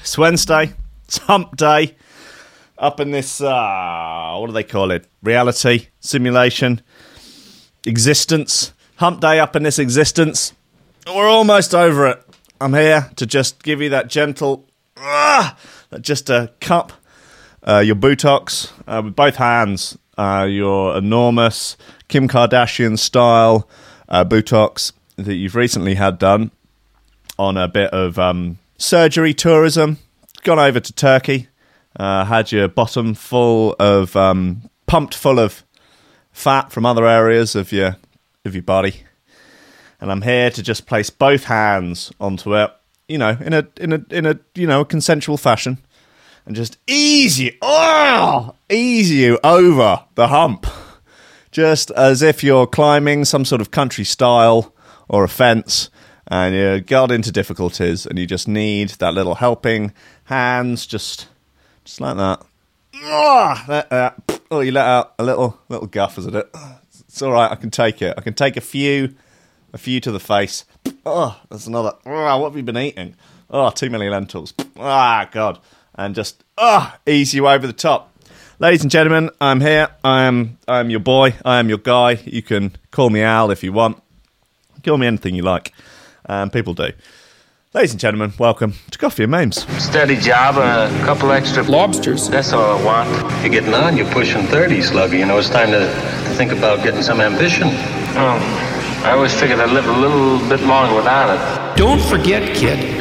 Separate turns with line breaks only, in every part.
It's Wednesday. It's hump day. Up in this, uh, what do they call it? Reality, simulation, existence. Hump day up in this existence. We're almost over it. I'm here to just give you that gentle, uh, just a cup, uh, your buttocks uh, with both hands, uh, your enormous Kim Kardashian style uh, buttocks that you've recently had done on a bit of um, surgery tourism. Gone over to Turkey, uh, had your bottom full of um, pumped full of fat from other areas of your of your body, and I'm here to just place both hands onto it, you know, in a in a in a you know a consensual fashion, and just ease you, oh, ease you over the hump, just as if you're climbing some sort of country style or a fence and you got into difficulties and you just need that little helping hands just just like that. Ah, oh you let out a little little guff isn't it? It's all right i can take it. I can take a few a few to the face. Oh that's another oh, what have you been eating? Oh too many lentils. Ah god. And just ah ease you over the top. Ladies and gentlemen i'm here. I am i am your boy. I am your guy. You can call me al if you want. Call me anything you like um, people do. Ladies and gentlemen, welcome to Coffee and Memes.
Steady job, and a couple extra
Lobsters.
That's all I want. You're getting on. You're pushing 30, Sluggy. You know, it's time to think about getting some ambition. Oh, I always figured I'd live a little bit longer without it.
Don't forget, kid,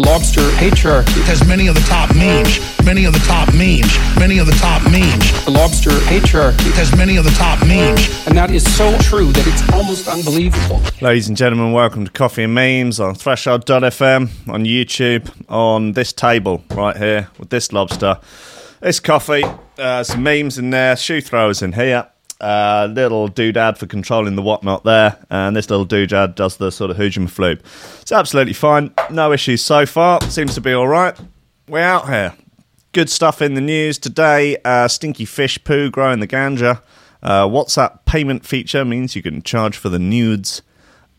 The lobster patriarchy.
has many of the top memes, many of the top memes, many of the top memes,
The lobster patriarchy.
has many of the top memes.
And that is so true that it's almost unbelievable.
Ladies and gentlemen, welcome to Coffee and Memes on Threshold.fm, on YouTube, on this table right here with this lobster, this coffee, uh, some memes in there, shoe throwers in here, uh, little doodad for controlling the whatnot there, and this little doodad does the sort of hoojum flube. It's absolutely fine, no issues so far, seems to be alright. We're out here. Good stuff in the news today. Uh, stinky fish poo growing the ganja. Uh, WhatsApp payment feature means you can charge for the nudes.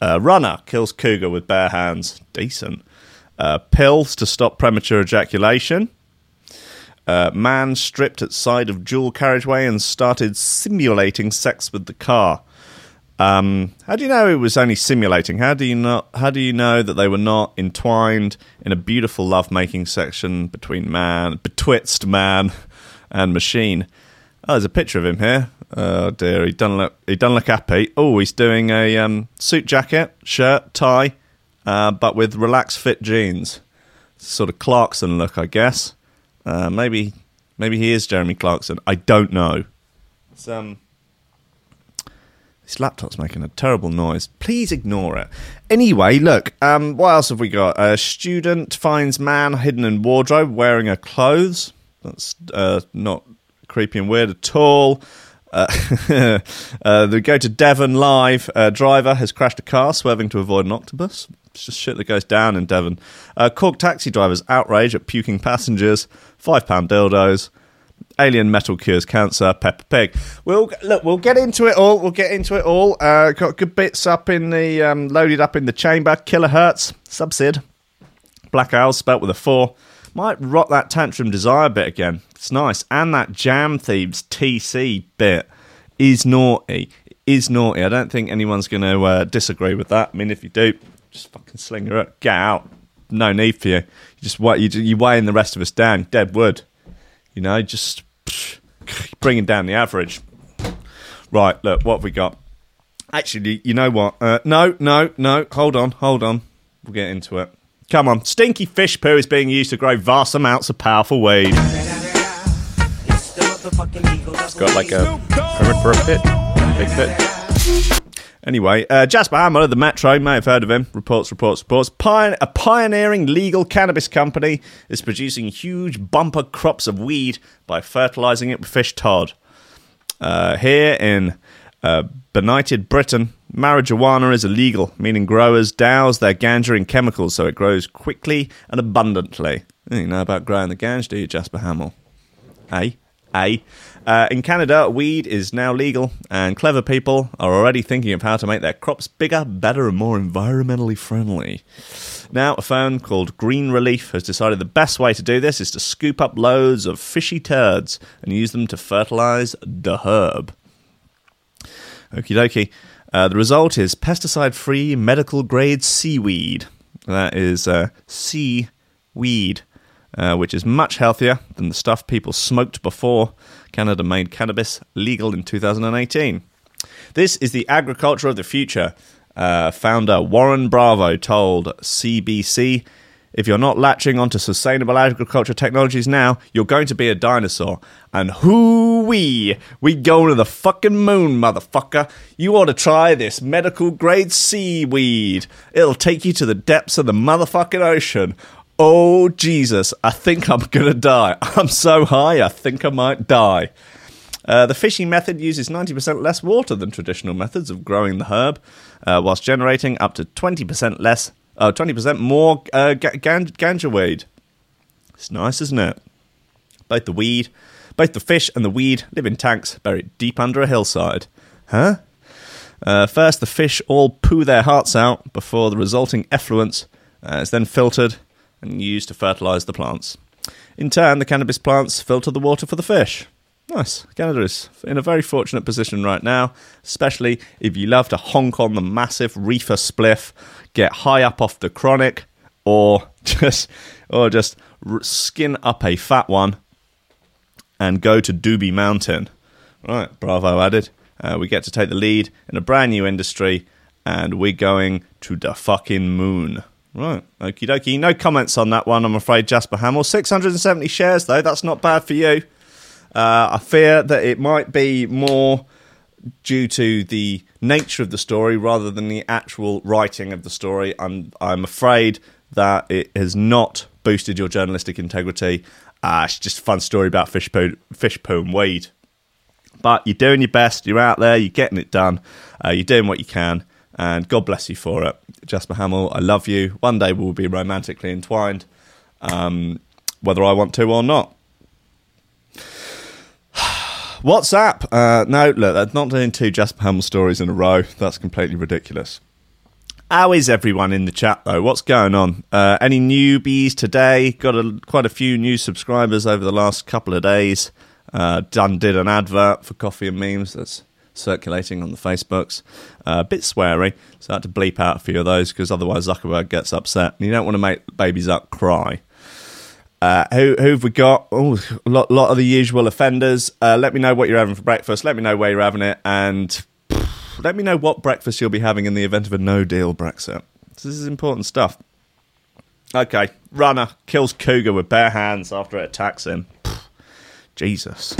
Uh, runner kills cougar with bare hands. Decent. Uh, pills to stop premature ejaculation. Uh, man stripped at side of dual carriageway and started simulating sex with the car. Um, how do you know it was only simulating? How do you not? How do you know that they were not entwined in a beautiful lovemaking section between man, betwixt man, and machine? Oh, there's a picture of him here. Oh dear, he doesn't look. He doesn't look happy. Oh, he's doing a um, suit jacket, shirt, tie, uh, but with relaxed fit jeans. Sort of Clarkson look, I guess. Uh, maybe, maybe he is Jeremy Clarkson. I don't know. It's, um, this laptop's making a terrible noise. Please ignore it. Anyway, look. Um, what else have we got? A student finds man hidden in wardrobe wearing her clothes. That's uh, not creepy and weird at all. Uh, uh, they go to Devon live. A driver has crashed a car, swerving to avoid an octopus. It's just shit that goes down in Devon. Uh, Cork taxi drivers outrage at puking passengers. Five pound dildos. Alien metal cures cancer. Peppa Pig. We'll look. We'll get into it all. We'll get into it all. Uh, got good bits up in the um, loaded up in the chamber. Kilohertz. Subsid. Black Owl spelt with a four. Might rock that Tantrum Desire bit again. It's nice. And that Jam Thieves TC bit is naughty. Is naughty. I don't think anyone's going to uh, disagree with that. I mean, if you do, just fucking sling her up. Get out. No need for you. You just you you weighing the rest of us down. Dead wood. You know, just bringing down the average. Right. Look, what have we got? Actually, you know what? Uh, no, no, no. Hold on, hold on. We'll get into it. Come on. Stinky fish poo is being used to grow vast amounts of powerful weed. It's got like a permit for a pit. Big. Anyway, uh, Jasper Hamill of the Metro, may have heard of him. Reports, reports, reports. A pioneering legal cannabis company is producing huge bumper crops of weed by fertilizing it with fish tar. Uh, here in Uh, benighted Britain, marijuana is illegal, meaning growers douse their ganja in chemicals so it grows quickly and abundantly. You know about growing the ganja, do you, Jasper Hamill? Eh? Eh? Uh, in Canada, weed is now legal, and clever people are already thinking of how to make their crops bigger, better, and more environmentally friendly. Now, a firm called Green Relief has decided the best way to do this is to scoop up loads of fishy turds and use them to fertilize the herb. Okie dokie. Uh, the result is pesticide free medical grade seaweed. That is uh, seaweed, uh, which is much healthier than the stuff people smoked before Canada made cannabis legal in 2018. This is the agriculture of the future. Uh, founder Warren Bravo told CBC if you're not latching onto sustainable agriculture technologies now, you're going to be a dinosaur. And whoo wee, we go to the fucking moon, motherfucker. You ought to try this medical grade seaweed. It'll take you to the depths of the motherfucking ocean. Oh, Jesus, I think I'm gonna die. I'm so high, I think I might die. Uh, the fishing method uses 90% less water than traditional methods of growing the herb, uh, whilst generating up to 20% less, uh, 20% more uh, ga- gan- ganja weed. It's nice, isn't it? Both the weed, both the fish and the weed live in tanks buried deep under a hillside. Huh? Uh, first, the fish all poo their hearts out before the resulting effluence uh, is then filtered and used to fertilize the plants. In turn, the cannabis plants filter the water for the fish. Nice. Canada is in a very fortunate position right now, especially if you love to honk on the massive reefer spliff, get high up off the chronic, or just or just skin up a fat one and go to Doobie Mountain. Right, bravo added. Uh, we get to take the lead in a brand new industry, and we're going to the fucking moon. Right, okie dokie. No comments on that one, I'm afraid, Jasper Hamill. 670 shares, though. That's not bad for you. Uh, I fear that it might be more due to the nature of the story rather than the actual writing of the story. I'm I'm afraid that it has not boosted your journalistic integrity. Uh, it's just a fun story about fish and weed. But you're doing your best. You're out there. You're getting it done. Uh, you're doing what you can, and God bless you for it, Jasper Hamill. I love you. One day we'll be romantically entwined, um, whether I want to or not. WhatsApp. Uh, no, look, that's not doing two Jasper Hamill stories in a row. That's completely ridiculous. How is everyone in the chat though? What's going on? Uh, any newbies today? Got a, quite a few new subscribers over the last couple of days. Uh, done did an advert for coffee and memes that's circulating on the Facebooks. Uh, a bit sweary, so I had to bleep out a few of those because otherwise Zuckerberg gets upset, and you don't want to make Baby Zuck cry. Uh, who who have we got? Oh, a lot, lot of the usual offenders. Uh, let me know what you're having for breakfast. Let me know where you're having it, and pff, let me know what breakfast you'll be having in the event of a no deal Brexit. This is important stuff. Okay, runner kills cougar with bare hands after it attacks him. Pff, Jesus.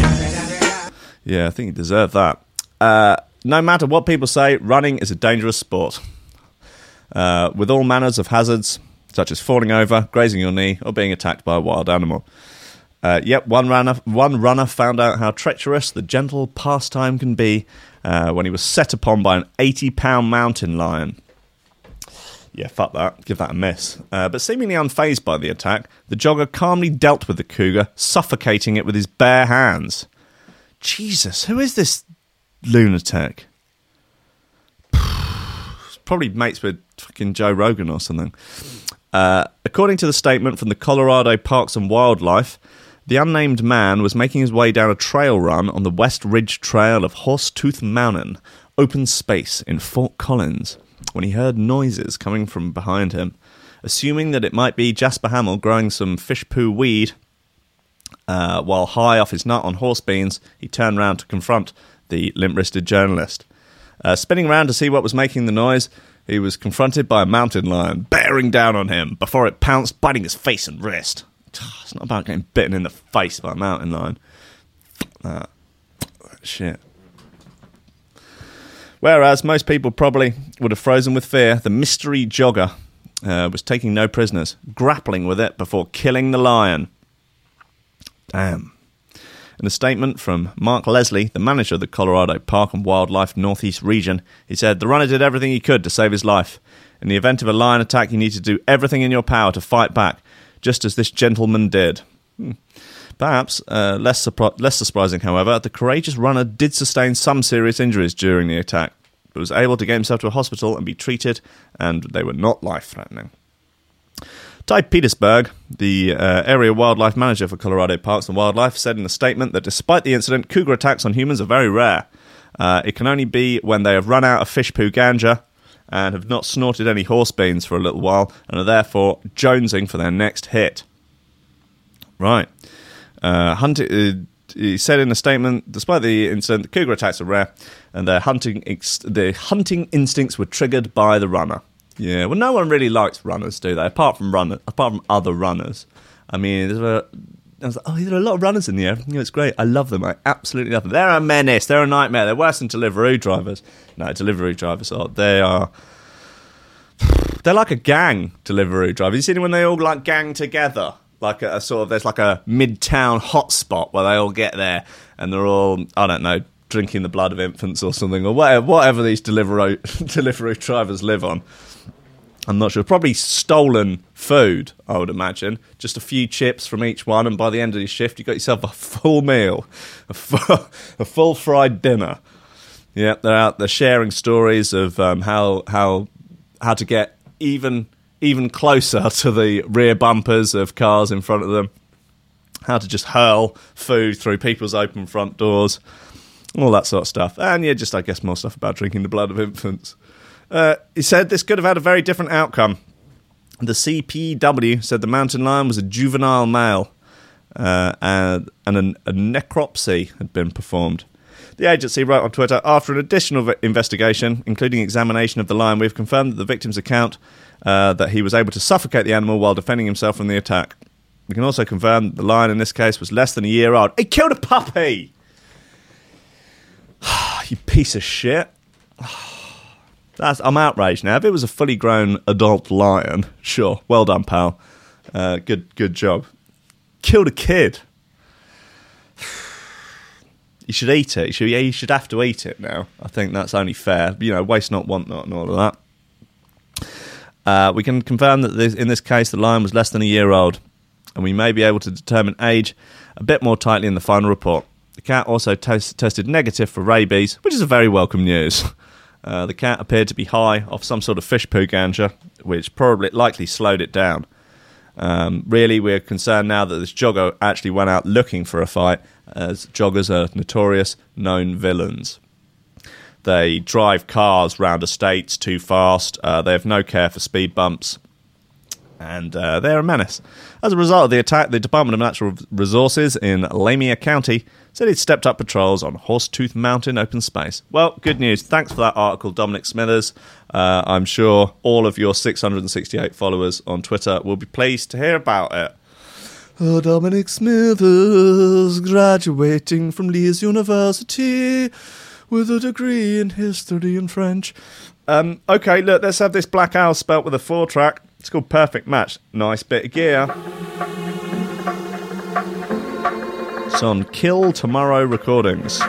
Yeah, I think you deserve that. Uh, no matter what people say, running is a dangerous sport. Uh, with all manners of hazards, such as falling over, grazing your knee, or being attacked by a wild animal. Uh, yep, one runner, one runner found out how treacherous the gentle pastime can be uh, when he was set upon by an 80 pound mountain lion. Yeah, fuck that. Give that a miss. Uh, but seemingly unfazed by the attack, the jogger calmly dealt with the cougar, suffocating it with his bare hands. Jesus, who is this lunatic? Probably mates with fucking Joe Rogan or something. Uh, according to the statement from the Colorado Parks and Wildlife, the unnamed man was making his way down a trail run on the West Ridge Trail of Horsetooth Mountain, open space in Fort Collins, when he heard noises coming from behind him. Assuming that it might be Jasper Hamill growing some fish poo weed uh, while high off his nut on horse beans, he turned round to confront the limp wristed journalist. Uh, spinning round to see what was making the noise, he was confronted by a mountain lion bearing down on him before it pounced, biting his face and wrist. It's not about getting bitten in the face by a mountain lion. That. Shit. Whereas most people probably would have frozen with fear, the mystery jogger uh, was taking no prisoners, grappling with it before killing the lion. Damn. In a statement from Mark Leslie, the manager of the Colorado Park and Wildlife Northeast region, he said the runner did everything he could to save his life. In the event of a lion attack, you need to do everything in your power to fight back, just as this gentleman did. Hmm. Perhaps uh, less, surpri- less surprising, however, the courageous runner did sustain some serious injuries during the attack, but was able to get himself to a hospital and be treated, and they were not life threatening. Ty Petersburg, the uh, area wildlife manager for Colorado Parks and Wildlife, said in a statement that despite the incident, cougar attacks on humans are very rare. Uh, it can only be when they have run out of fish poo ganja and have not snorted any horse beans for a little while and are therefore jonesing for their next hit. Right. Uh, uh, he said in a statement, despite the incident, the cougar attacks are rare, and their hunting ex- their hunting instincts were triggered by the runner. Yeah, well, no one really likes runners, do they? Apart from runner, apart from other runners. I mean, there's a, I was like, oh, there are a lot of runners in the air. You know, it's great. I love them. I absolutely love them. They're a menace. They're a nightmare. They're worse than delivery drivers. No, delivery drivers are. They are. They're like a gang. Delivery drivers. You seen when they all like gang together? Like a, a sort of there's like a midtown hotspot where they all get there and they're all I don't know drinking the blood of infants or something or whatever whatever these Deliveroo drivers live on. I'm not sure. Probably stolen food, I would imagine. Just a few chips from each one, and by the end of your shift, you got yourself a full meal, a full, a full fried dinner. Yeah, they're out. They're sharing stories of um, how how how to get even even closer to the rear bumpers of cars in front of them. How to just hurl food through people's open front doors, all that sort of stuff. And yeah, just I guess more stuff about drinking the blood of infants. Uh, he said this could have had a very different outcome. The CPW said the mountain lion was a juvenile male, uh, and, and an, a necropsy had been performed. The agency wrote on Twitter after an additional investigation, including examination of the lion, we've confirmed that the victim's account uh, that he was able to suffocate the animal while defending himself from the attack. We can also confirm that the lion in this case was less than a year old. He killed a puppy! you piece of shit. That's, I'm outraged now. If it was a fully grown adult lion, sure, well done, pal. Uh, good, good job. Killed a kid. You should eat it. You should, you should have to eat it now. I think that's only fair. You know, waste not, want not, and all of that. Uh, we can confirm that this, in this case, the lion was less than a year old, and we may be able to determine age a bit more tightly in the final report. The cat also tes- tested negative for rabies, which is a very welcome news. Uh, the cat appeared to be high off some sort of fish poo ganja, which probably likely slowed it down. Um, really, we're concerned now that this jogger actually went out looking for a fight, as joggers are notorious known villains. They drive cars round estates too fast. Uh, they have no care for speed bumps, and uh, they're a menace. As a result of the attack, the Department of Natural Resources in Larimer County said he'd stepped up patrols on Horsetooth Mountain open space. Well, good news. Thanks for that article, Dominic Smithers. Uh, I'm sure all of your 668 followers on Twitter will be pleased to hear about it. Oh, Dominic Smithers, graduating from Leeds University with a degree in history and French. Um, okay, look, let's have this Black Owl spelt with a four track. It's called Perfect Match. Nice bit of gear. It's on Kill Tomorrow Recordings.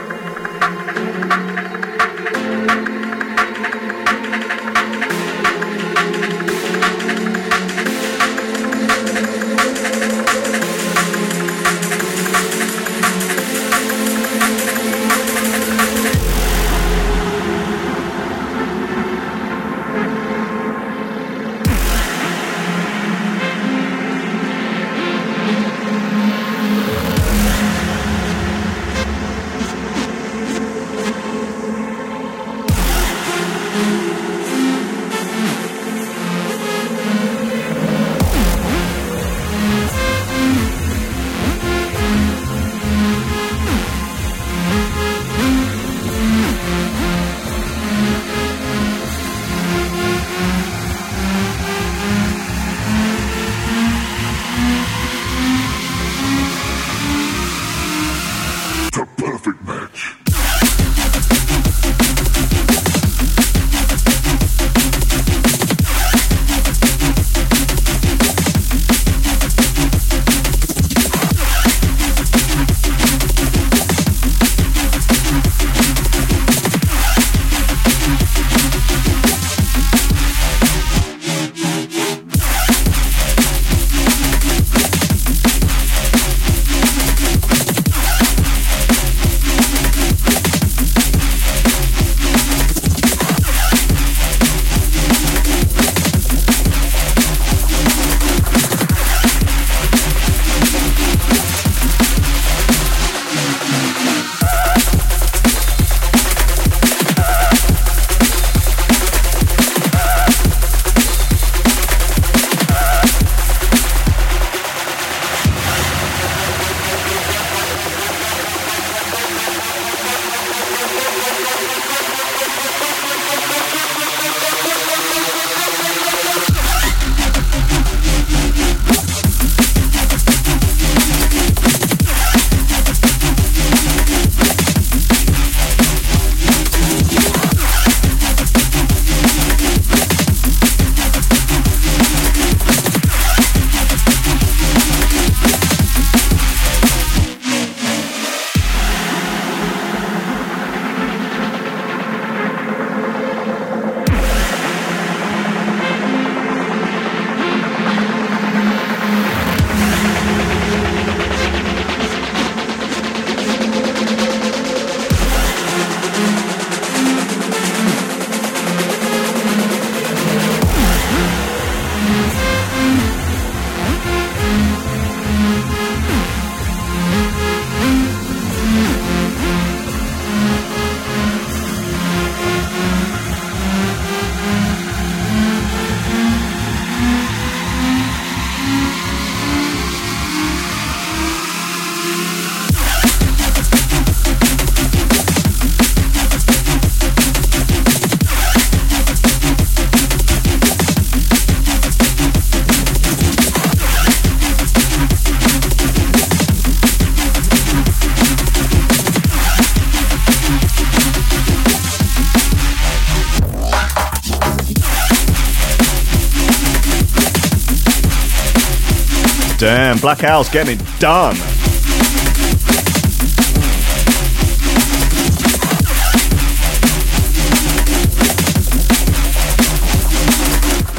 Black Owl's getting it done.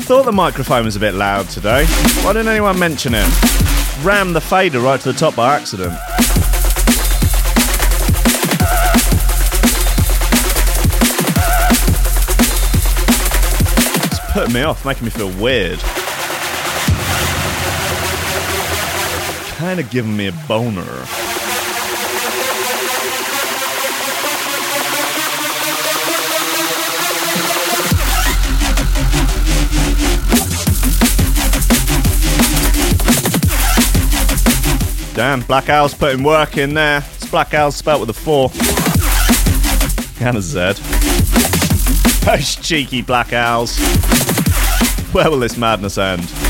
Thought the microphone was a bit loud today. Why didn't anyone mention it? Rammed the fader right to the top by accident. It's putting me off, making me feel weird. Kind of giving me a boner. Damn, Black Owl's putting work in there. It's Black Owl spelt with a four. And a Z. Those cheeky Black Owls. Where will this madness end?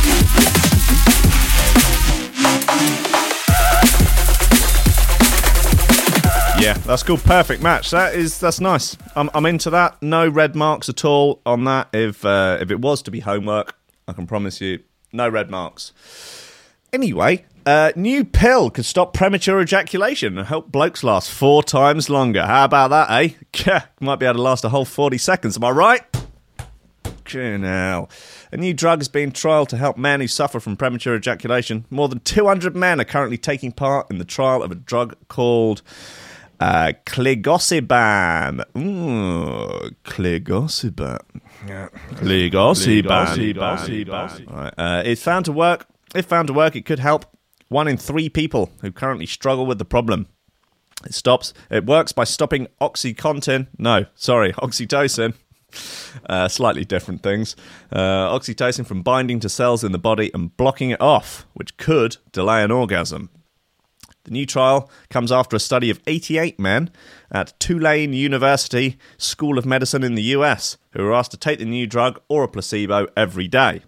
Yeah, that's called perfect match. That is that's nice. I'm, I'm into that. No red marks at all on that. If uh, if it was to be homework, I can promise you, no red marks. Anyway, uh, new pill could stop premature ejaculation and help blokes last four times longer. How about that, eh? Might be able to last a whole 40 seconds, am I right? Now. A new drug is being trialled to help men who suffer from premature ejaculation. More than 200 men are currently taking part in the trial of a drug called uh, Cligosiban. Ooh, Cligosiban. Yeah. Cligosiban. Right, uh, it's found to work. If found to work, it could help one in three people who currently struggle with the problem. It stops. It works by stopping OxyContin. No, sorry, oxytocin. Uh, slightly different things. Uh, oxytocin from binding to cells in the body and blocking it off, which could delay an orgasm. The new trial comes after a study of 88 men at Tulane University School of Medicine in the US who were asked to take the new drug or a placebo every day.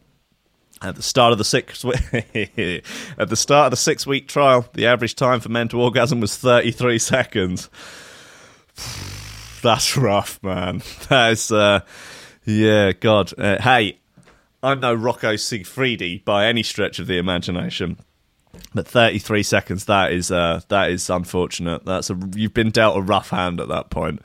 At the start of the six at the start of the six week trial, the average time for men to orgasm was 33 seconds. That's rough, man. That is, uh, yeah, God. Uh, hey, I'm no Rocco Siffredi by any stretch of the imagination, but 33 seconds. That is, uh, that is unfortunate. That's a you've been dealt a rough hand at that point.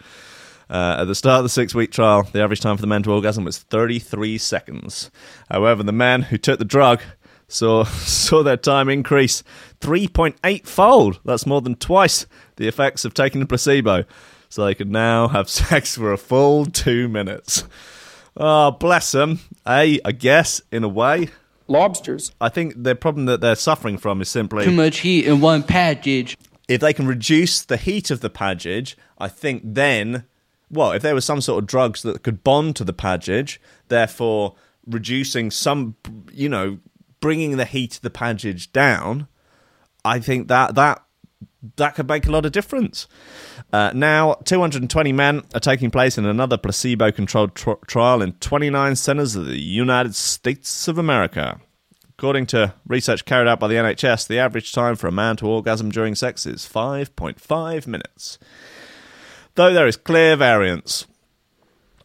Uh, at the start of the six week trial, the average time for the men to orgasm was 33 seconds. However, the men who took the drug saw, saw their time increase 3.8 fold. That's more than twice the effects of taking the placebo. So they could now have sex for a full two minutes. Oh, bless them. A, I guess, in a way.
Lobsters.
I think the problem that they're suffering from is simply
Too much heat in one package.
if they can reduce the heat of the package, I think then, well, if there was some sort of drugs that could bond to the package, therefore reducing some, you know, bringing the heat of the package down, I think that that that could make a lot of difference. Uh, now, 220 men are taking place in another placebo-controlled tr- trial in 29 centers of the United States of America. According to research carried out by the NHS, the average time for a man to orgasm during sex is 5.5 minutes. Though there is clear variance,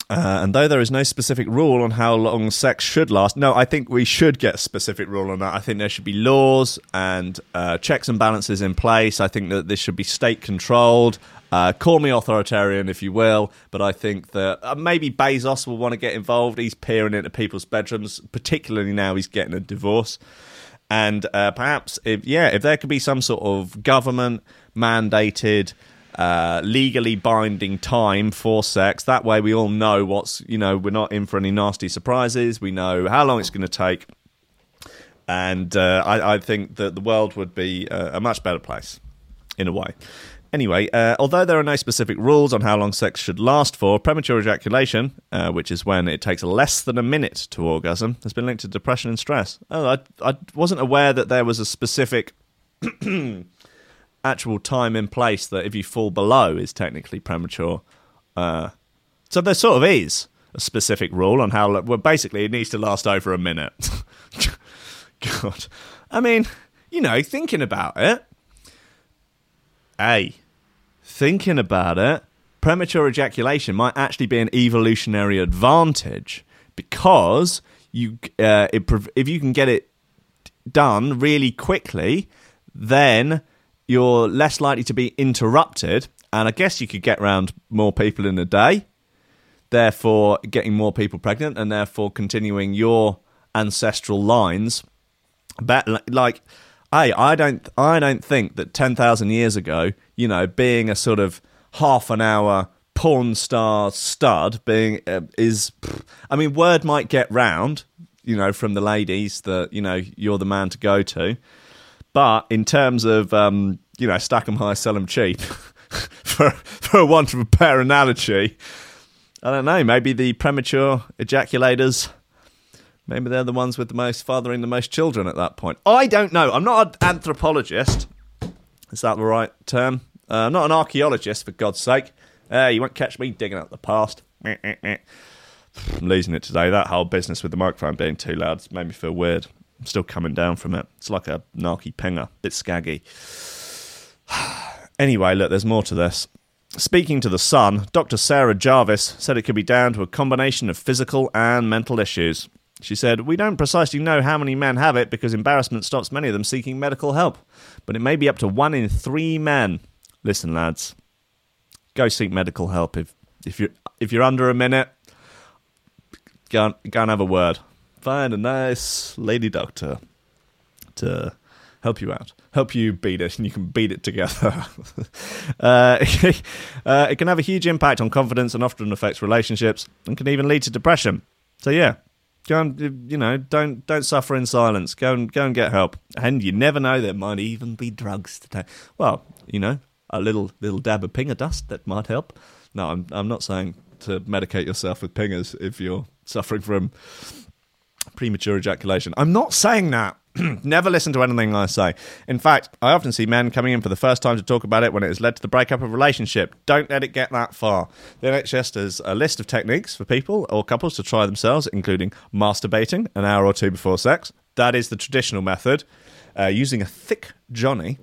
uh, and though there is no specific rule on how long sex should last, no, I think we should get a specific rule on that. I think there should be laws and uh, checks and balances in place. I think that this should be state controlled. Uh, call me authoritarian if you will, but I think that uh, maybe Bezos will want to get involved. He's peering into people's bedrooms, particularly now he's getting a divorce. And uh, perhaps, if yeah, if there could be some sort of government mandated uh, legally binding time for sex. That way, we all know what's you know we're not in for any nasty surprises. We know how long it's going to take, and uh, I, I think that the world would be a, a much better place in a way. Anyway, uh, although there are no specific rules on how long sex should last for, premature ejaculation, uh, which is when it takes less than a minute to orgasm, has been linked to depression and stress. Oh, I, I wasn't aware that there was a specific actual time in place that if you fall below is technically premature. Uh, so there sort of is a specific rule on how. Well, basically, it needs to last over a minute. God, I mean, you know, thinking about it. A, thinking about it, premature ejaculation might actually be an evolutionary advantage because you, uh, it, if you can get it done really quickly, then you're less likely to be interrupted. And I guess you could get around more people in a day, therefore getting more people pregnant, and therefore continuing your ancestral lines. But like, hey, I don't, I don't think that ten thousand years ago, you know, being a sort of half an hour porn star stud being uh, is i mean word might get round you know from the ladies that you know you're the man to go to but in terms of um, you know stack 'em high sell 'em cheap for for a want of a better analogy i don't know maybe the premature ejaculators maybe they're the ones with the most fathering the most children at that point i don't know i'm not an anthropologist is that the right term uh, i'm not an archaeologist for god's sake uh, you won't catch me digging up the past. I'm losing it today. That whole business with the microphone being too loud made me feel weird. I'm still coming down from it. It's like a narky pinger, bit scaggy. anyway, look, there's more to this. Speaking to The Sun, Dr. Sarah Jarvis said it could be down to a combination of physical and mental issues. She said, We don't precisely know how many men have it because embarrassment stops many of them seeking medical help, but it may be up to one in three men. Listen, lads, go seek medical help if if you're if you're under a minute. Go go and have a word. Find a nice lady doctor to help you out, help you beat it, and you can beat it together. uh, uh, it can have a huge impact on confidence and often affects relationships and can even lead to depression. So yeah, go and you know don't don't suffer in silence. Go and go and get help. And you never know there might even be drugs to take. Well, you know a little little dab of pinger dust that might help. No, I'm I'm not saying to medicate yourself with pingers if you're suffering from premature ejaculation. I'm not saying that. Never listen to anything I say. In fact, I often see men coming in for the first time to talk about it when it has led to the breakup of a relationship. Don't let it get that far. The NHS has a list of techniques for people or couples to try themselves, including masturbating an hour or two before sex. That is the traditional method. Uh, using a thick Johnny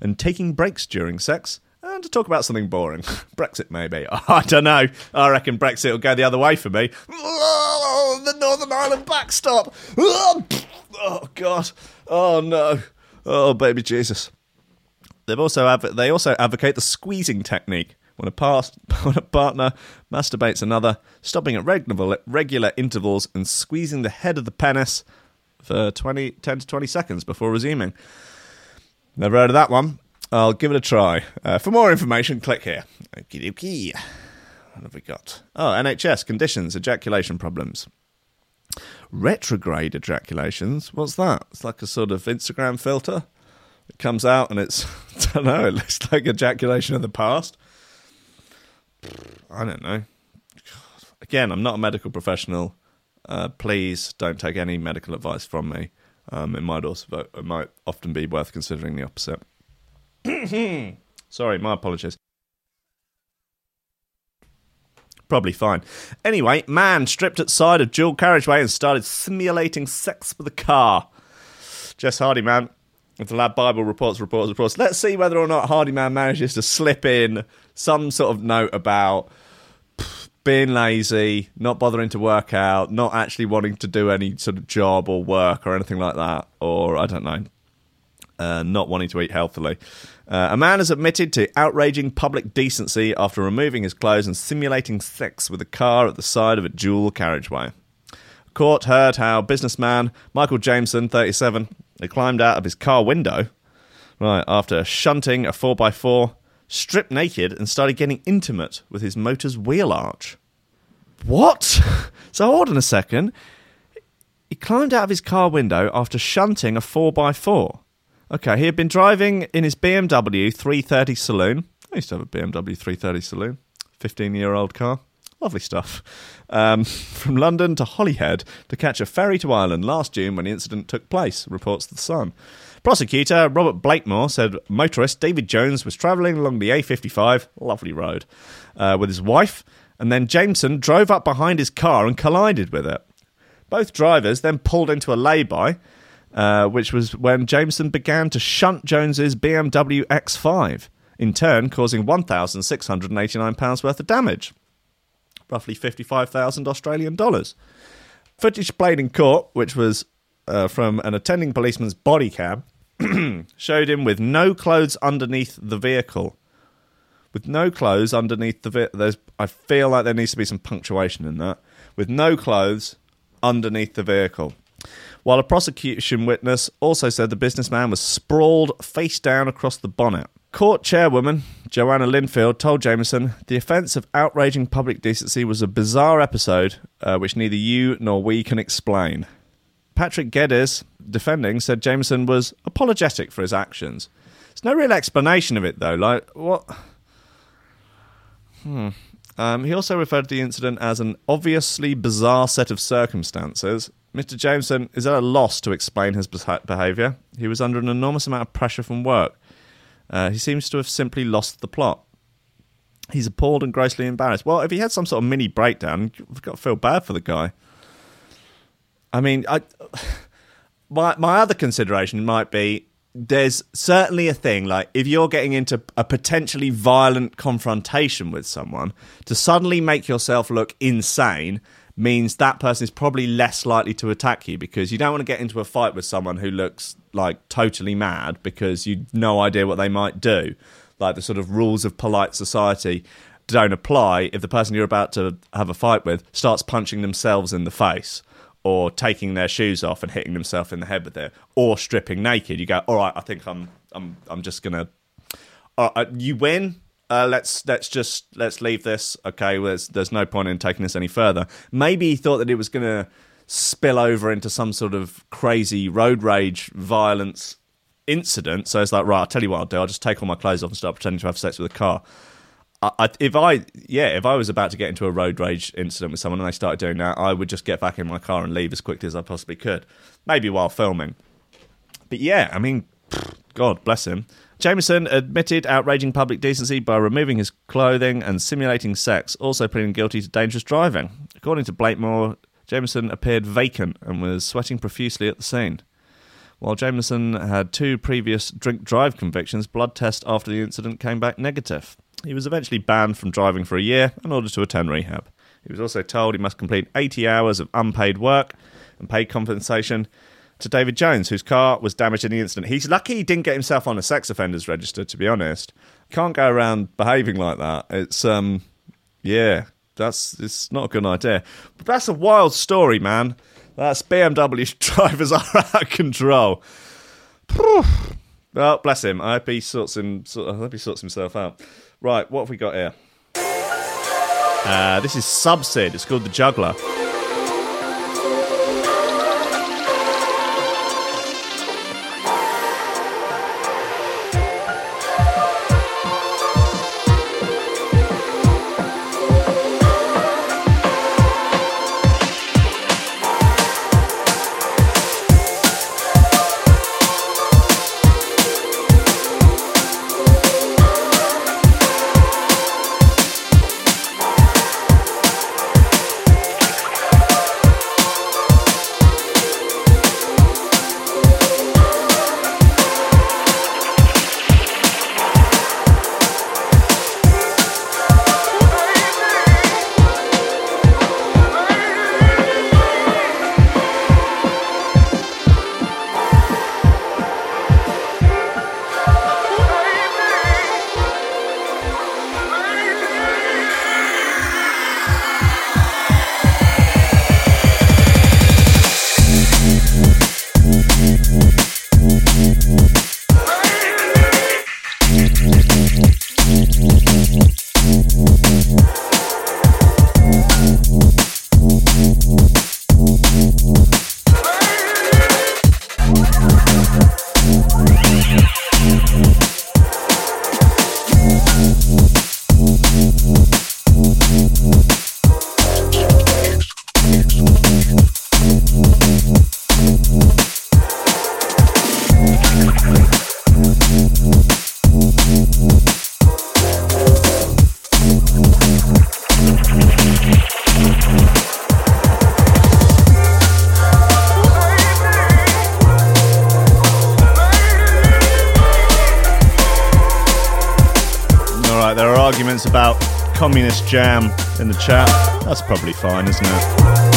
and taking breaks during sex. And to talk about something boring. Brexit, maybe. I don't know. I reckon Brexit will go the other way for me. The Northern Ireland backstop. Oh, God. Oh, no. Oh, baby Jesus. They've also adv- they also advocate the squeezing technique. When a, past, when a partner masturbates another, stopping at regular, regular intervals and squeezing the head of the penis for 20, 10 to 20 seconds before resuming. Never heard of that one. I'll give it a try. Uh, for more information, click here. Okie dokie. What have we got? Oh, NHS conditions, ejaculation problems. Retrograde ejaculations. What's that? It's like a sort of Instagram filter. It comes out and it's, I don't know, it looks like ejaculation of the past. I don't know. Again, I'm not a medical professional. Uh, please don't take any medical advice from me. Um, it might also it might often be worth considering the opposite. Sorry, my apologies. Probably fine. Anyway, man stripped outside of dual carriageway and started simulating sex with a car. Jess Hardiman. If the LADbible reports, reports, reports. Let's see whether or not Hardiman manages to slip in some sort of note about being lazy, not bothering to work out, not actually wanting to do any sort of job or work or anything like that, or I don't know, uh, not wanting to eat healthily. Uh, a man has admitted to outraging public decency after removing his clothes and simulating sex with a car at the side of a dual carriageway. Court heard how businessman Michael Jameson, 37, had climbed out of his car window right after shunting a 4x4 stripped naked and started getting intimate with his motor's wheel arch. What? so hold on a second. He climbed out of his car window after shunting a 4x4. Okay, he had been driving in his BMW 330 saloon. I used to have a BMW 330 saloon. 15 year old car. Lovely stuff. Um, from London to Holyhead to catch a ferry to Ireland last June when the incident took place, reports The Sun. Prosecutor Robert Blakemore said motorist David Jones was travelling along the A55, lovely road, uh, with his wife, and then Jameson drove up behind his car and collided with it. Both drivers then pulled into a lay-by, uh, which was when Jameson began to shunt Jones's BMW X5, in turn causing £1,689 worth of damage, roughly 55,000 Australian dollars. Footage played in court, which was uh, from an attending policeman's body cam showed him with no clothes underneath the vehicle. With no clothes underneath the vehicle. I feel like there needs to be some punctuation in that. With no clothes underneath the vehicle. While a prosecution witness also said the businessman was sprawled face down across the bonnet. Court chairwoman Joanna Linfield told Jameson the offence of outraging public decency was a bizarre episode uh, which neither you nor we can explain. Patrick Geddes, defending, said Jameson was apologetic for his actions. There's no real explanation of it, though. Like, what? Hmm. Um, he also referred to the incident as an obviously bizarre set of circumstances. Mr. Jameson is at a loss to explain his behaviour. He was under an enormous amount of pressure from work. Uh, he seems to have simply lost the plot. He's appalled and grossly embarrassed. Well, if he had some sort of mini breakdown, you've got to feel bad for the guy. I mean, I, my my other consideration might be there's certainly a thing like if you're getting into a potentially violent confrontation with someone to suddenly make yourself look insane means that person is probably less likely to attack you because you don't want to get into a fight with someone who looks like totally mad because you've no idea what they might do like the sort of rules of polite society don't apply if the person you're about to have a fight with starts punching themselves in the face or taking their shoes off and hitting themselves in the head with it, or stripping naked. You go, all right, I think I'm, I'm, I'm just gonna. Uh, you win. Uh, let's let's just let's leave this. Okay, well, there's there's no point in taking this any further. Maybe he thought that it was gonna spill over into some sort of crazy road rage violence incident. So it's like, right, I'll tell you what I'll do. I'll just take all my clothes off and start pretending to have sex with a car. I, if I yeah, if I was about to get into a road rage incident with someone and they started doing that, I would just get back in my car and leave as quickly as I possibly could, maybe while filming. But yeah, I mean, God bless him. Jameson admitted outraging public decency by removing his clothing and simulating sex, also pleading guilty to dangerous driving. According to Blakemore, Jameson appeared vacant and was sweating profusely at the scene. While Jameson had two previous drink drive convictions, blood test after the incident came back negative. He was eventually banned from driving for a year in order to attend rehab. He was also told he must complete 80 hours of unpaid work and paid compensation to David Jones, whose car was damaged in the incident. He's lucky he didn't get himself on a sex offenders register, to be honest. Can't go around behaving like that. It's, um, yeah, that's, it's not a good idea. But that's a wild story, man. That's BMW drivers are out of control. Well, bless him. I hope he sorts him. I hope he sorts himself out. Right, what have we got here? Uh, this is Subsid. It's called The Juggler. Communist jam in the chat. That's probably fine, isn't it?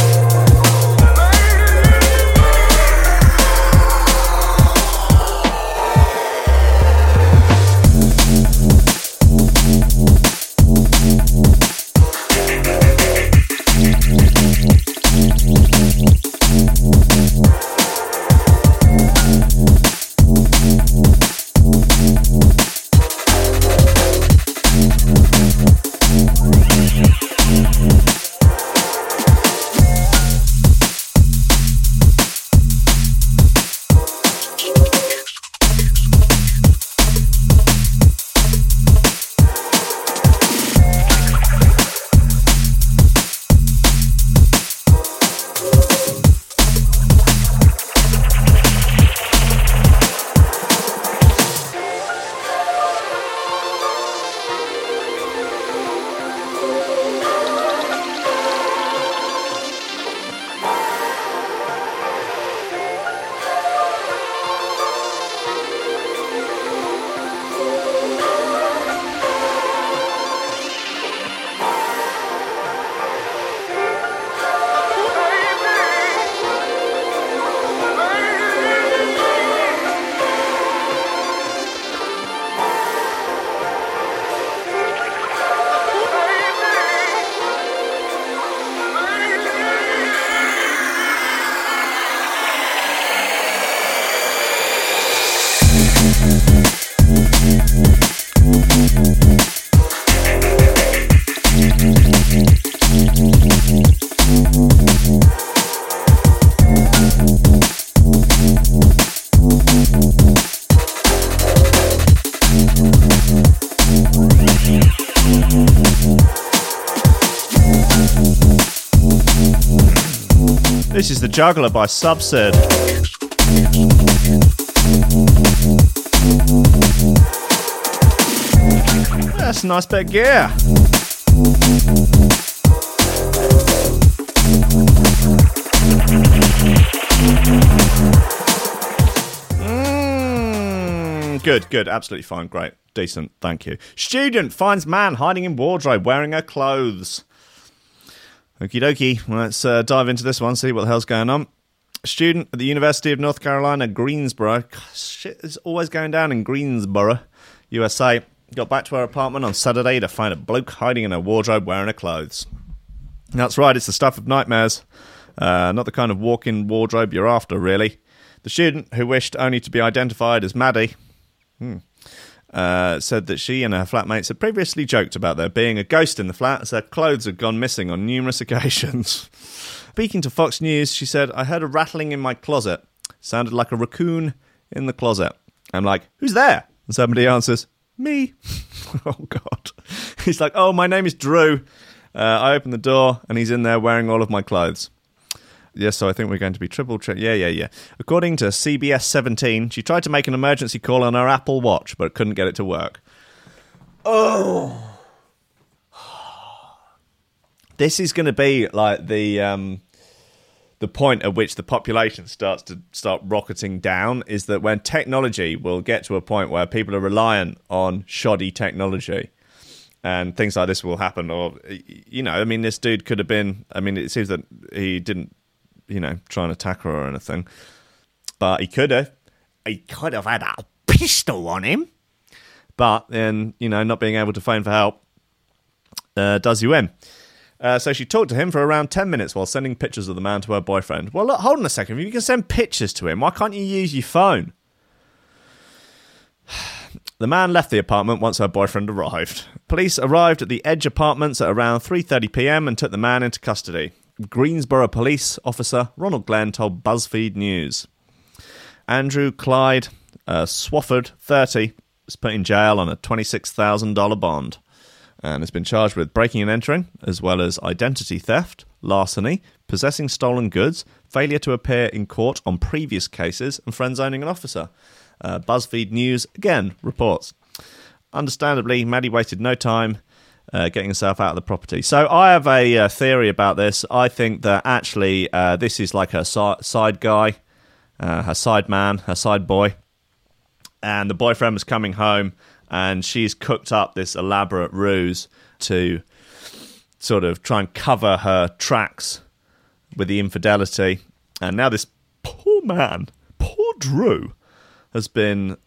Juggler by Subsid. That's a nice bit of gear. Mm, good, good, absolutely fine, great, decent, thank you. Student finds man hiding in wardrobe wearing her clothes. Okie dokie, let's uh, dive into this one, see what the hell's going on. A student at the University of North Carolina, Greensboro. Shit is always going down in Greensboro, USA. Got back to her apartment on Saturday to find a bloke hiding in her wardrobe wearing her clothes. That's right, it's the stuff of nightmares. Uh, not the kind of walk in wardrobe you're after, really. The student, who wished only to be identified as Maddie, hmm, uh, said that she and her flatmates had previously joked about there being a ghost in the flat as their clothes had gone missing on numerous occasions. Speaking to Fox News, she said, I heard a rattling in my closet. Sounded like a raccoon in the closet. I'm like, who's there? And somebody answers, me. oh, God. He's like, oh, my name is Drew. Uh, I open the door and he's in there wearing all of my clothes. Yes, so I think we're going to be triple check. Yeah, yeah, yeah. According to CBS 17, she tried to make an emergency call on her Apple Watch, but couldn't get it to work. Oh. This is going to be like the um, the point at which the population starts to start rocketing down. Is that when technology will get to a point where people are reliant on shoddy technology, and things like this will happen. Or you know, I mean, this dude could have been. I mean, it seems that he didn't you know, trying to attack her or anything. But he could have. He could have had a pistol on him. But then, you know, not being able to phone for help uh, does you in. Uh, so she talked to him for around 10 minutes while sending pictures of the man to her boyfriend. Well, look, hold on a second. If you can send pictures to him, why can't you use your phone? The man left the apartment once her boyfriend arrived. Police arrived at the Edge Apartments at around 3:30 p.m. and took the man into custody. Greensboro police officer Ronald Glenn told BuzzFeed News. Andrew Clyde uh, Swafford, 30, was put in jail on a $26,000 bond and has been charged with breaking and entering, as well as identity theft, larceny, possessing stolen goods, failure to appear in court on previous cases, and friend zoning an officer. Uh, BuzzFeed News again reports. Understandably, Maddie wasted no time uh, getting herself out of the property. So I have a uh, theory about this. I think that actually uh, this is like her si- side guy, uh, her side man, her side boy, and the boyfriend was coming home, and she's cooked up this elaborate ruse to sort of try and cover her tracks with the infidelity. And now this poor man, poor Drew, has been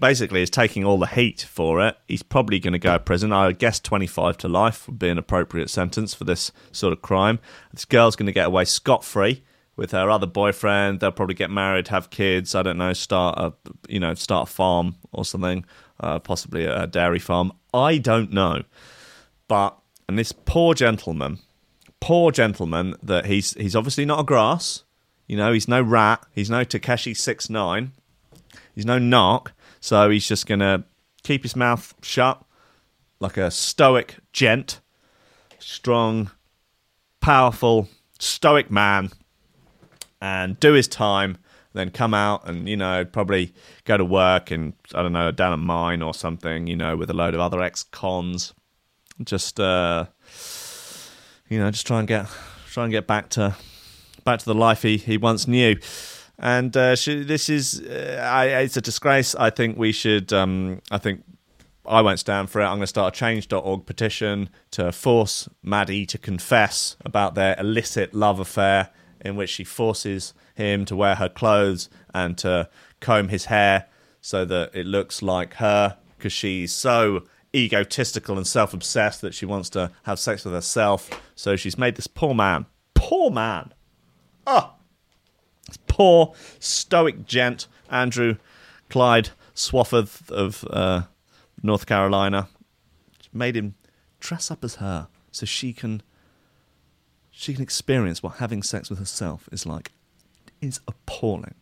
basically is taking all the heat for it. He's probably going to go to prison. I guess 25 to life would be an appropriate sentence for this sort of crime. This girl's going to get away scot free with her other boyfriend. They'll probably get married, have kids. I don't know, start a you know start a farm or something, uh, possibly a dairy farm. I don't know, but and this poor gentleman, poor gentleman, that he's he's obviously not a grass. You know, he's no rat. He's no Tekashi six nine. He's no narc. So he's just going to keep his mouth shut like a stoic gent, strong, powerful, stoic man, and do his time. Then come out and you know probably go to work and I don't know down a mine or something you know with a load of other ex-cons. Just uh, you know just try and get try and get back to back to the life he, he once knew and uh, she, this is uh, I, it's a disgrace. I think we should. Um, I think I won't stand for it. I'm going to start a Change.org petition to force Maddie to confess about their illicit love affair, in which she forces him to wear her clothes and to comb his hair so that it looks like her, because she's so egotistical and self-obsessed that she wants to have sex with herself. So she's made this poor man, poor man, oh poor stoic gent Andrew Clyde Swafford of uh, North Carolina made him dress up as her so she can she can experience what having sex with herself is like. It's appalling.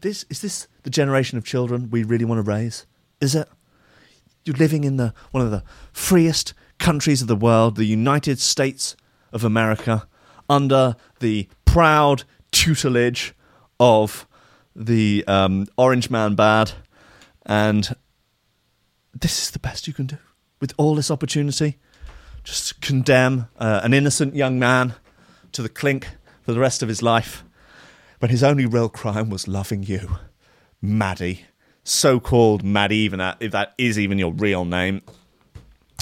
This is this the generation of children we really want to raise? Is it? You're living in the one of the freest countries of the world, the United States of America, under the proud tutelage of the um, Orange Man Bad, and this is the best you can do with all this opportunity. Just condemn uh, an innocent young man to the clink for the rest of his life when his only real crime was loving you, Maddie. So called Maddie, even that, if that is even your real name.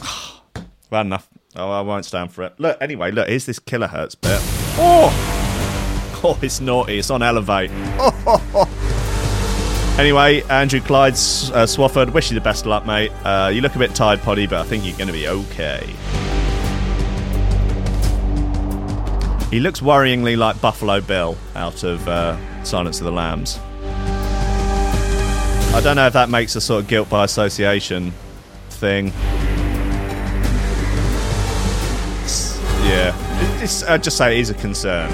well, enough. Oh, I won't stand for it. Look, anyway, look, here's this Kilohertz bit. Oh! Oh, it's naughty. It's on Elevate. Anyway, Andrew Clyde uh, Swafford, wish you the best of luck, mate. Uh, you look a bit tired, Poddy, but I think you're going to be okay. He looks worryingly like Buffalo Bill out of uh, Silence of the Lambs. I don't know if that makes a sort of guilt by association thing. It's- yeah, it's, I'd just say it is a concern.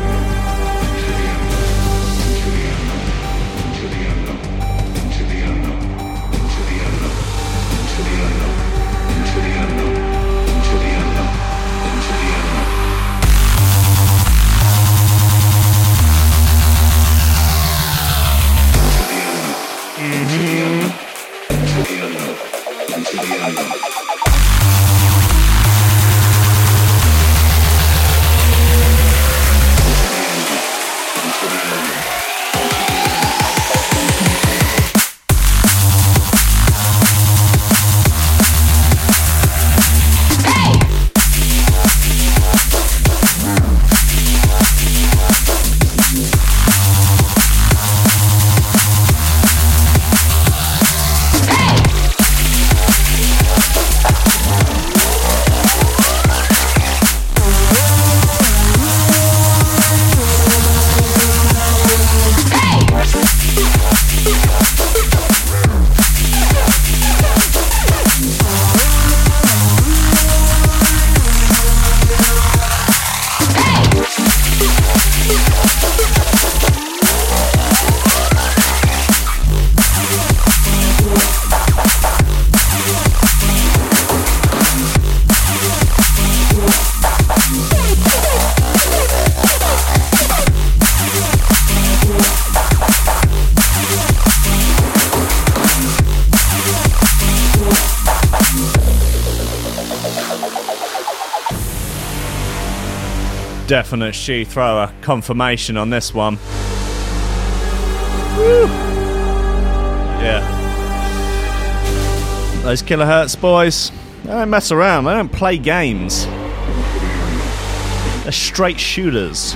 Definite she thrower confirmation on this one. Woo. Yeah. Those kilohertz boys, they don't mess around, they don't play games. They're straight shooters.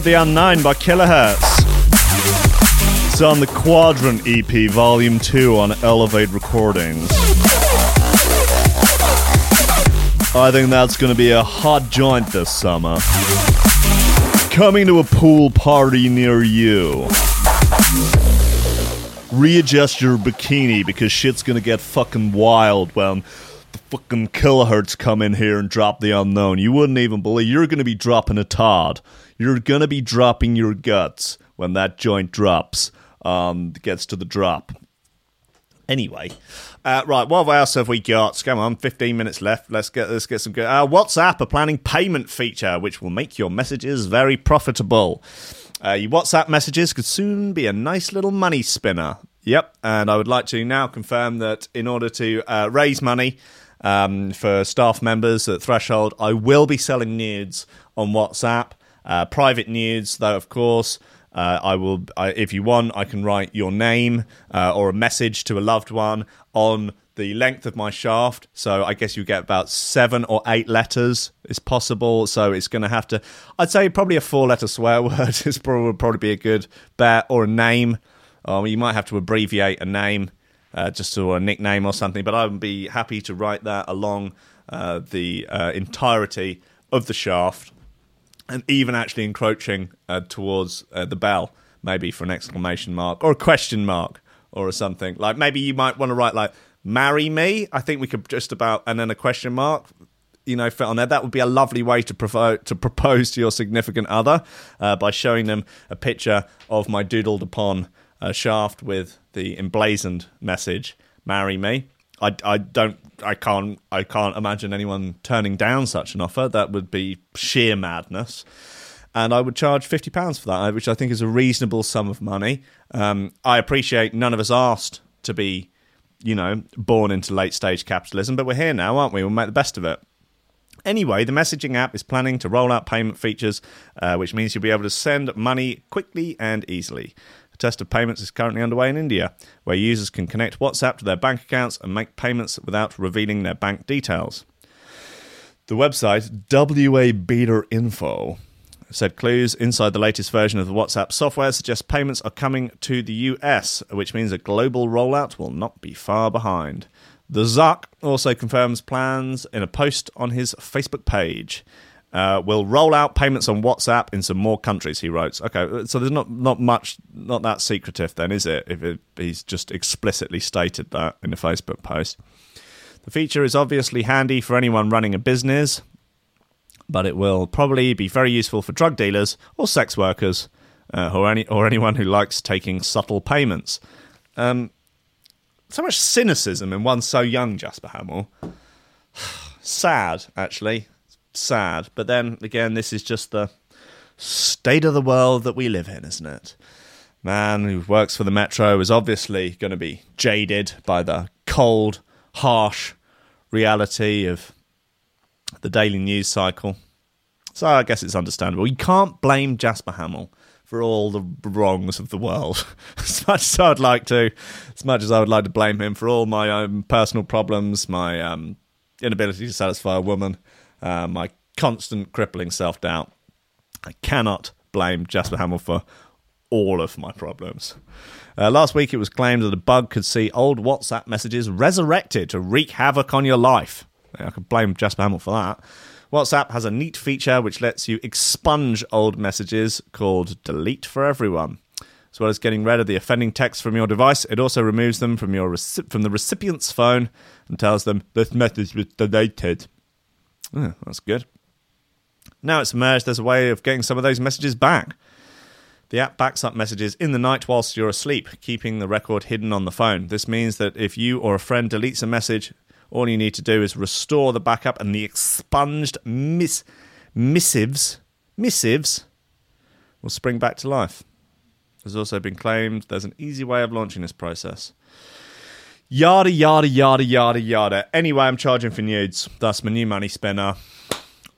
The Unknown by Kilohertz. It's on the Quadrant EP, Volume 2 on Elevate Recordings. I think that's going to be a hot joint this summer. Coming to a pool party near you. Readjust your bikini because shit's going to get fucking wild when the fucking kilohertz come in here and drop the unknown. You wouldn't even believe you're going to be dropping a Todd. You're to be dropping your guts when that joint drops. Um, gets to the drop. Anyway, uh, right. What else have we got? Come on, fifteen minutes left. Let's get let's get some good. Uh, WhatsApp are planning payment feature, which will make your messages very profitable. Uh, your WhatsApp messages could soon be a nice little money spinner. Yep, and I would like to now confirm that in order to uh, raise money um, for staff members at Threshold, I will be selling nudes on WhatsApp. Uh, private nudes, though, of course. Uh, I will, I, if you want, I can write your name uh, or a message to a loved one on the length of my shaft. So I guess you get about seven or eight letters is possible. So it's going to have to, I'd say probably a four letter swear word is probably probably be a good bet or a name. Um, you might have to abbreviate a name uh, just to a nickname or something. But I would be happy to write that along uh, the uh, entirety of the shaft and even actually encroaching uh, towards uh, the bell, maybe for an exclamation mark or a question mark or something. Like maybe you might want to write like "marry me." I think we could just about and then a question mark. You know, fit on there. That would be a lovely way to provo- to propose to your significant other uh, by showing them a picture of my doodled upon uh, shaft with the emblazoned message "marry me." I, I don't I can't I can't imagine anyone turning down such an offer. That would be sheer madness. And I would charge fifty pounds for that, which I think is a reasonable sum of money. Um, I appreciate none of us asked to be, you know, born into late stage capitalism, but we're here now, aren't we? We'll make the best of it. Anyway, the messaging app is planning to roll out payment features, uh, which means you'll be able to send money quickly and easily. A test of payments is currently underway in India, where users can connect WhatsApp to their bank accounts and make payments without revealing their bank details. The website WA Info said clues inside the latest version of the WhatsApp software suggest payments are coming to the US, which means a global rollout will not be far behind. The Zuck also confirms plans in a post on his Facebook page. Uh, will roll out payments on WhatsApp in some more countries. He wrote. Okay, so there's not not much, not that secretive then, is it? If it, he's just explicitly stated that in a Facebook post. The feature is obviously handy for anyone running a business, but it will probably be very useful for drug dealers or sex workers, uh, or any or anyone who likes taking subtle payments. Um, so much cynicism in one so young, Jasper Hamill. Sad, actually sad. But then again, this is just the state of the world that we live in, isn't it? Man who works for the Metro is obviously going to be jaded by the cold, harsh reality of the daily news cycle. So I guess it's understandable. You can't blame Jasper Hamill for all the wrongs of the world. as much as I would like to, as much as I would like to blame him for all my own personal problems, my um, inability to satisfy a woman, uh, my constant crippling self doubt. I cannot blame Jasper Hamill for all of my problems. Uh, last week, it was claimed that a bug could see old WhatsApp messages resurrected to wreak havoc on your life. I could blame Jasper Hamill for that. WhatsApp has a neat feature which lets you expunge old messages called Delete for Everyone. As well as getting rid of the offending text from your device, it also removes them from your from the recipient's phone and tells them this message was deleted. That's good. Now it's emerged there's a way of getting some of those messages back. The app backs up messages in the night whilst you're asleep, keeping the record hidden on the phone. This means that if you or a friend deletes a message, all you need to do is restore the backup and the expunged miss- missives missives will spring back to life. There's also been claimed there's an easy way of launching this process. Yada yada yada yada yada. Anyway, I'm charging for nudes. That's my new money spinner.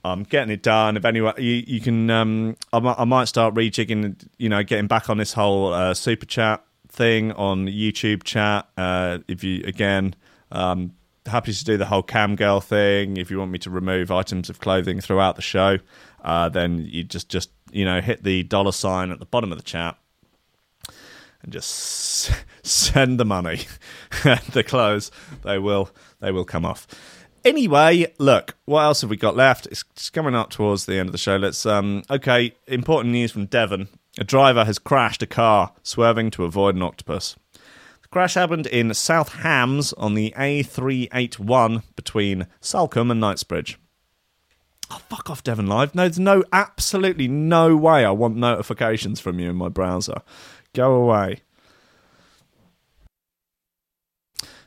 I'm getting it done. If anyone, you, you can, um, I, might, I might start rejigging. You know, getting back on this whole uh, super chat thing on YouTube chat. Uh, if you again, um, happy to do the whole cam girl thing. If you want me to remove items of clothing throughout the show, uh, then you just just you know hit the dollar sign at the bottom of the chat and just send the money. The clothes they will they will come off. Anyway look what else have we got left? It's, it's coming up towards the end of the show. Let's um okay important news from devon. A driver has crashed a car swerving to avoid an octopus. The crash happened in south hams on the a381 between salcombe and kingsbridge. Oh, fuck off, Devon Live. No, there's no, absolutely no way I want notifications from you in my browser. Go away.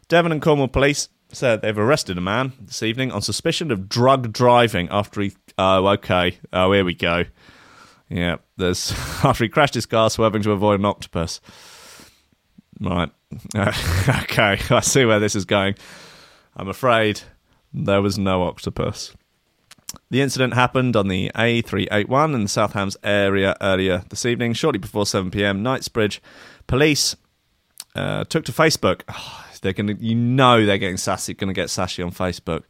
Devon and Cornwall police said they've arrested a man this evening on suspicion of drug driving after he. Oh, okay. Oh, here we go. Yeah, there's after he crashed his car swerving to avoid an octopus. Right. okay, I see where this is going. I'm afraid there was no octopus. The incident happened on the A381 in the South Hams area earlier this evening, shortly before 7 pm. Kingsbridge police uh, took to Facebook. Oh, they're going to, you know, they're getting sassy, going to get sassy on Facebook.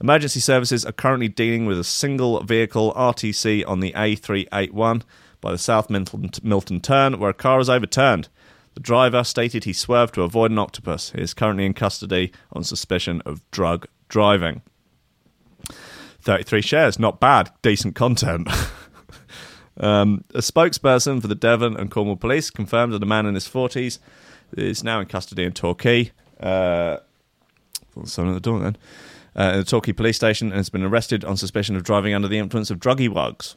Emergency services are currently dealing with a single vehicle RTC on the A381 by the South Milton, Milton turn, where a car was overturned. The driver stated he swerved to avoid an octopus. He is currently in custody on suspicion of drug driving. 33 shares, not bad, decent content. um, a spokesperson for the Devon and Cornwall Police confirmed that a man in his 40s is now in custody in Torquay. Uh, someone at the door then. Uh, in the Torquay police station and has been arrested on suspicion of driving under the influence of druggy wugs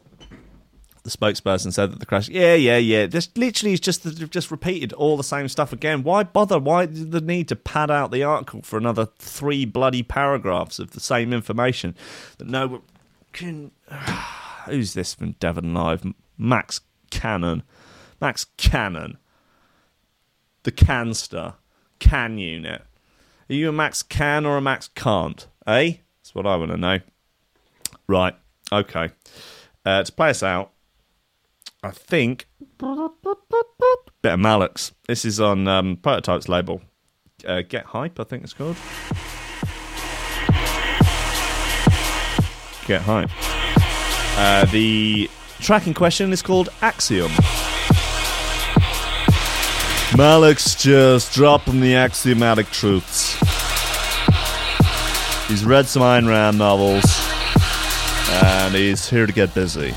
the spokesperson said that the crash, yeah, yeah, yeah. This literally is just just repeated all the same stuff again. Why bother? Why the need to pad out the article for another three bloody paragraphs of the same information that no can? Who's this from Devon Live? Max Cannon, Max Cannon, the Canster, Can Unit. Are you a Max Can or a Max Can't? Eh? That's what I want to know. Right. Okay. Uh, to play us out, I think bit of Malix. This is on um, Prototype's label. Uh, Get Hype, I think it's called. Get Hype. Uh, the track in question is called Axiom. Malix just dropping the axiomatic truths. He's read some Ayn Rand novels, and he's here to get busy.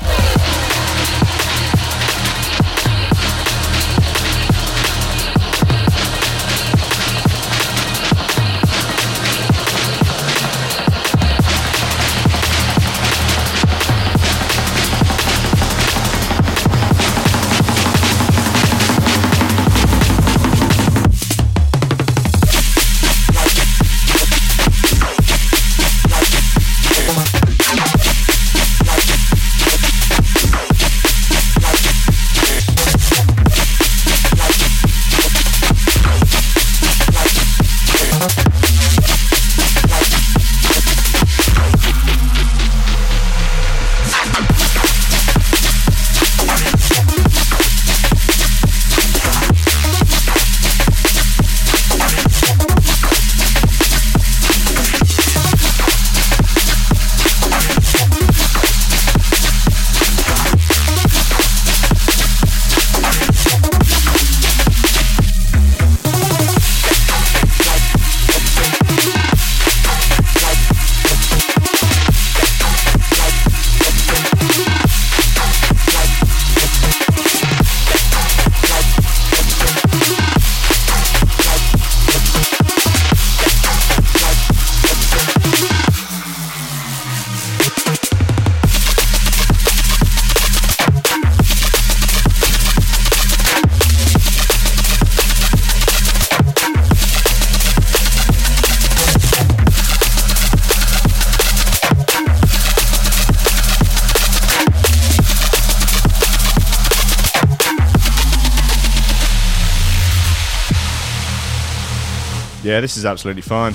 Is absolutely fine.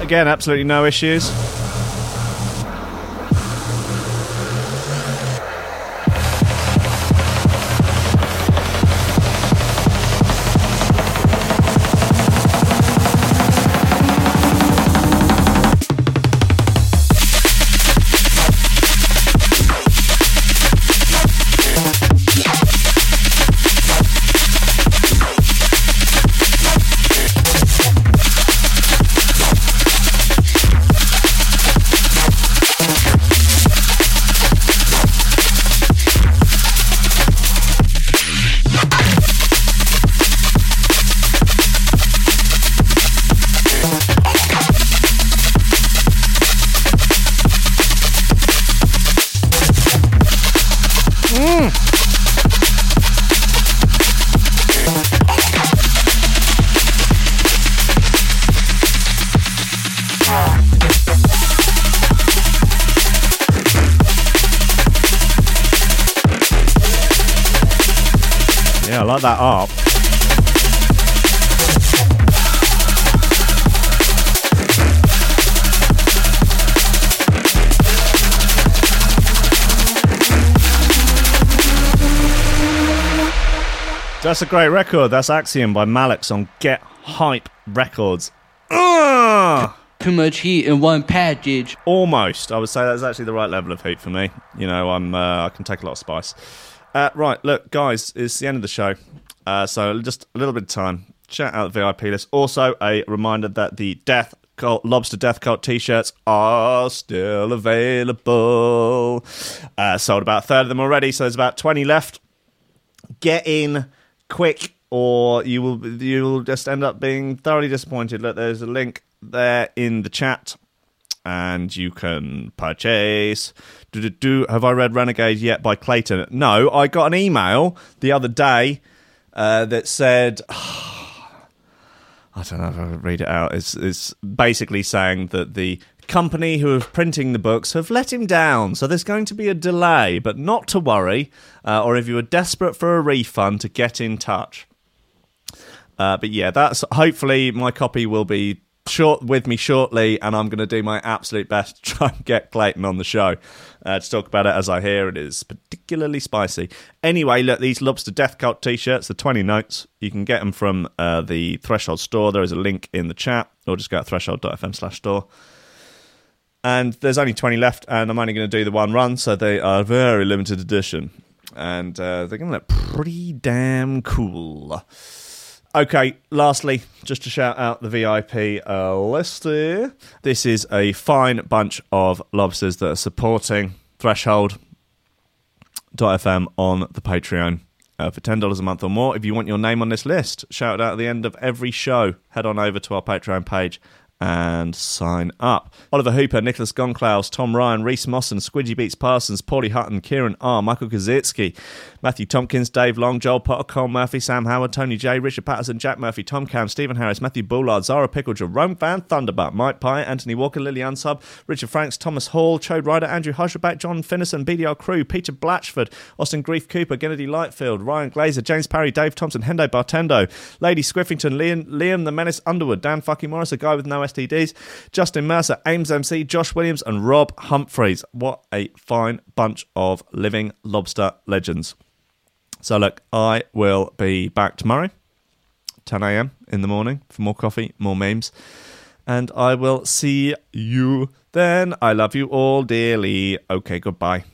Again, absolutely no issues. That's a great record. That's Axiom by Malix on Get Hype Records. Ah!
Too much heat in one package.
Almost. I would say that's actually the right level of heat for me. You know, I'm uh, I can take a lot of spice. Uh, right, look, guys, it's the end of the show. Uh, so just a little bit of time. Shout out the VIP list. Also, a reminder that the Death Cult, Lobster Death Cult t-shirts are still available. Uh, sold about a third of them already, so there's about 20 left. Get in quick or you will you will just end up being thoroughly disappointed. Look, there's a link there in the chat and you can purchase. Do, do, do. Have I read Renegade yet by Clayton? No, I got an email the other day uh, that said, I don't know if I can read it out. It's, it's basically saying that the company who are printing the books have let him down. So there's going to be a delay, but not to worry. Uh, or if you are desperate for a refund, to get in touch. Uh, but yeah, that's hopefully my copy will be short with me shortly, and I'm going to do my absolute best to try and get Clayton on the show uh, to talk about it as I hear it is particularly spicy. Anyway, look, these Lobster Death Cult t-shirts, the 20 notes, you can get them from uh, the Threshold store. There is a link in the chat, or just go to threshold.fm slash store. And there's only 20 left, and I'm only going to do the one run, so they are very limited edition. And uh, they're going to look pretty damn cool. Okay, lastly, just to shout out the VIP uh, list here. This is a fine bunch of lobsters that are supporting Threshold.fm on the Patreon. Uh, for $10 a month or more. If you want your name on this list, shout it out at the end of every show. Head on over to our Patreon page and sign up. Oliver Hooper, Nicholas Gonklaus, Tom Ryan, Reese Mosson, Squidgy Beats Parsons, Paulie Hutton, Kieran R, Michael Kazitsky, Matthew Tompkins, Dave Long, Joel Potter, Cole Murphy, Sam Howard, Tony J, Richard Patterson, Jack Murphy, Tom Cam, Stephen Harris, Matthew Bullard, Zara Pickle, Jerome Van Thunderbutt, Mike Pye, Anthony Walker, Lily Unsub, Richard Franks, Thomas Hall, Chode Ryder, Andrew Husherback, John Finnison, BDR Crew, Peter Blatchford, Austin Grief Cooper, Kennedy Lightfield, Ryan Glazer, James Parry, Dave Thompson, Hendo Bartendo, Lady Squiffington, Liam, Liam the Menace Underwood, Dan fucking Morris, a guy with no STDs, Justin Mercer, Ames MC, Josh Williams, and Rob Humphreys. What a fine bunch of living lobster legends. So, look, I will be back tomorrow, 10 a.m. in the morning, for more coffee, more memes. And I will see you then. I love you all dearly. Okay, goodbye.